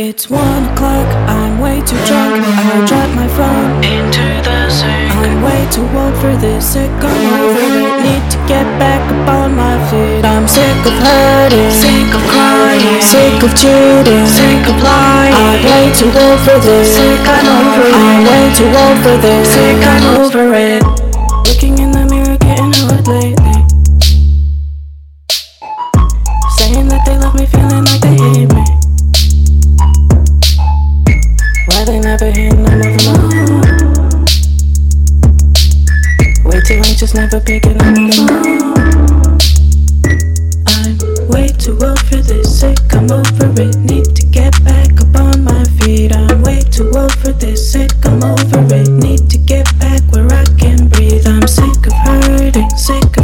It's one o'clock, I'm way too drunk. I drop my phone into the sink. I'm way too old for this, sick, I'm over it. Need to get back up on my feet. I'm sick of hurting, Sick of crying. sick of cheating, Sick of lying. I'm way too old for this. Sick, I'm over it. I'm way too old for this. Sick, I'm over it. Looking in the mirror, getting hurt lately. Saying that they love me, feeling like they they never hit no more. Way too anxious, never picking up the I'm way too old for this, sick, I'm over it. Need to get back up on my feet. I'm way too old for this, sick, I'm over it. Need to get back where I can breathe. I'm sick of hurting, sick